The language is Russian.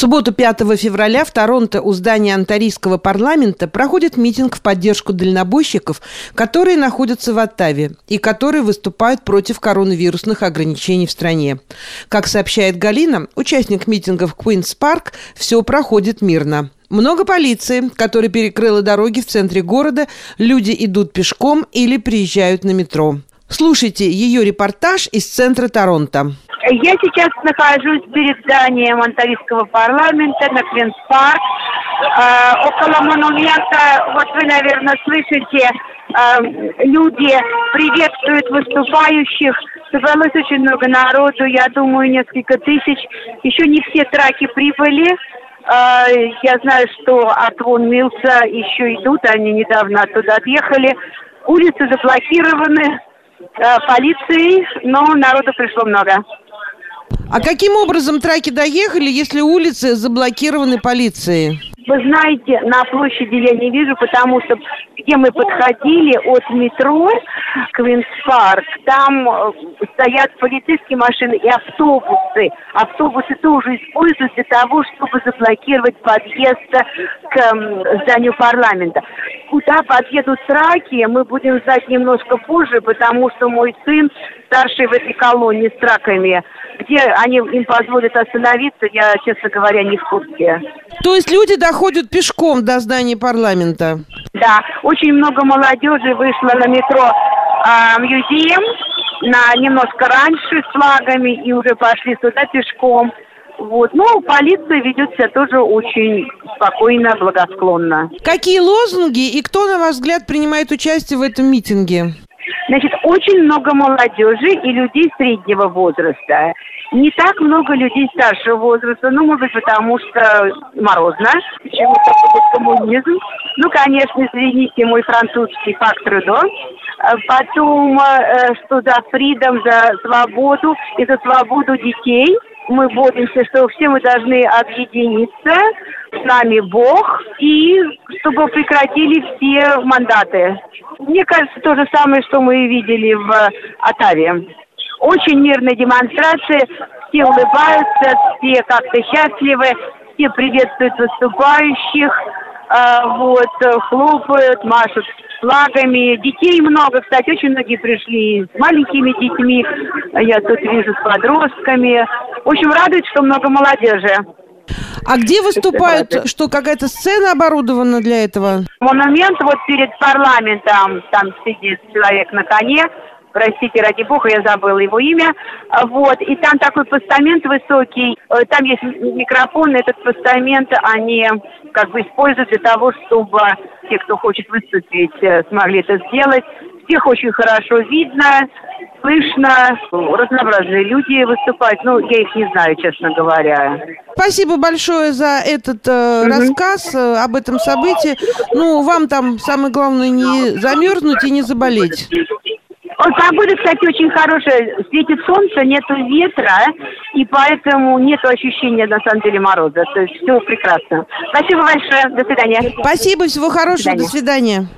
субботу 5 февраля в Торонто у здания Онтарийского парламента проходит митинг в поддержку дальнобойщиков, которые находятся в Оттаве и которые выступают против коронавирусных ограничений в стране. Как сообщает Галина, участник митинга в Куинс Парк, все проходит мирно. Много полиции, которая перекрыла дороги в центре города, люди идут пешком или приезжают на метро. Слушайте ее репортаж из центра Торонто. Я сейчас нахожусь перед зданием Онтарийского парламента на Квинс-парк. Э, около монумента, вот вы, наверное, слышите, э, люди приветствуют выступающих. Собралось очень много народу, я думаю, несколько тысяч. Еще не все траки прибыли. Э, я знаю, что от Вон Милса еще идут, они недавно оттуда отъехали. Улицы заблокированы полицией, но народу пришло много. А каким образом траки доехали, если улицы заблокированы полицией? Вы знаете, на площади я не вижу, потому что где мы подходили от метро Квинс-парк, там э, стоят полицейские машины и автобусы. Автобусы тоже используют для того, чтобы заблокировать подъезд к зданию парламента. Куда подъедут траки, мы будем знать немножко позже, потому что мой сын, старший в этой колонии с траками, где они им позволят остановиться, я, честно говоря, не в курсе. То есть люди доходят пешком до здания парламента? Да, очень много молодежи вышло на метро э, Мюзеем на немножко раньше с флагами и уже пошли сюда пешком. Вот. Ну, полиция ведет себя тоже очень спокойно, благосклонно. Какие лозунги и кто, на ваш взгляд, принимает участие в этом митинге? Значит, очень много молодежи и людей среднего возраста. Не так много людей старшего возраста, ну, может быть, потому что морозно, почему-то коммунизм. Ну, конечно, извините, мой французский фактор, да. Потом, э, что за фридом, за свободу и за свободу детей – мы боремся, что все мы должны объединиться, с нами Бог, и чтобы прекратили все мандаты. Мне кажется, то же самое, что мы видели в Атаве. Очень мирная демонстрация, все улыбаются, все как-то счастливы, все приветствуют выступающих, э, вот, хлопают, машут флагами. Детей много, кстати, очень многие пришли с маленькими детьми. Я тут вижу с подростками. В общем, радует, что много молодежи. А где выступают, что какая-то сцена оборудована для этого? Монумент вот перед парламентом, там сидит человек на коне, простите, ради бога, я забыла его имя, вот, и там такой постамент высокий, э, там есть микрофон, этот постамент они как бы используют для того, чтобы те, кто хочет выступить, э, смогли это сделать. Всех очень хорошо видно, слышно, разнообразные люди выступают, ну, я их не знаю, честно говоря. Спасибо большое за этот э, угу. рассказ э, об этом событии. Ну, вам там самое главное не замерзнуть и не заболеть. Погода, кстати, очень хорошая. Светит солнце, нету ветра, и поэтому нет ощущения, на самом деле, мороза. То есть все прекрасно. Спасибо большое. До свидания. Спасибо, всего хорошего. До свидания. До свидания.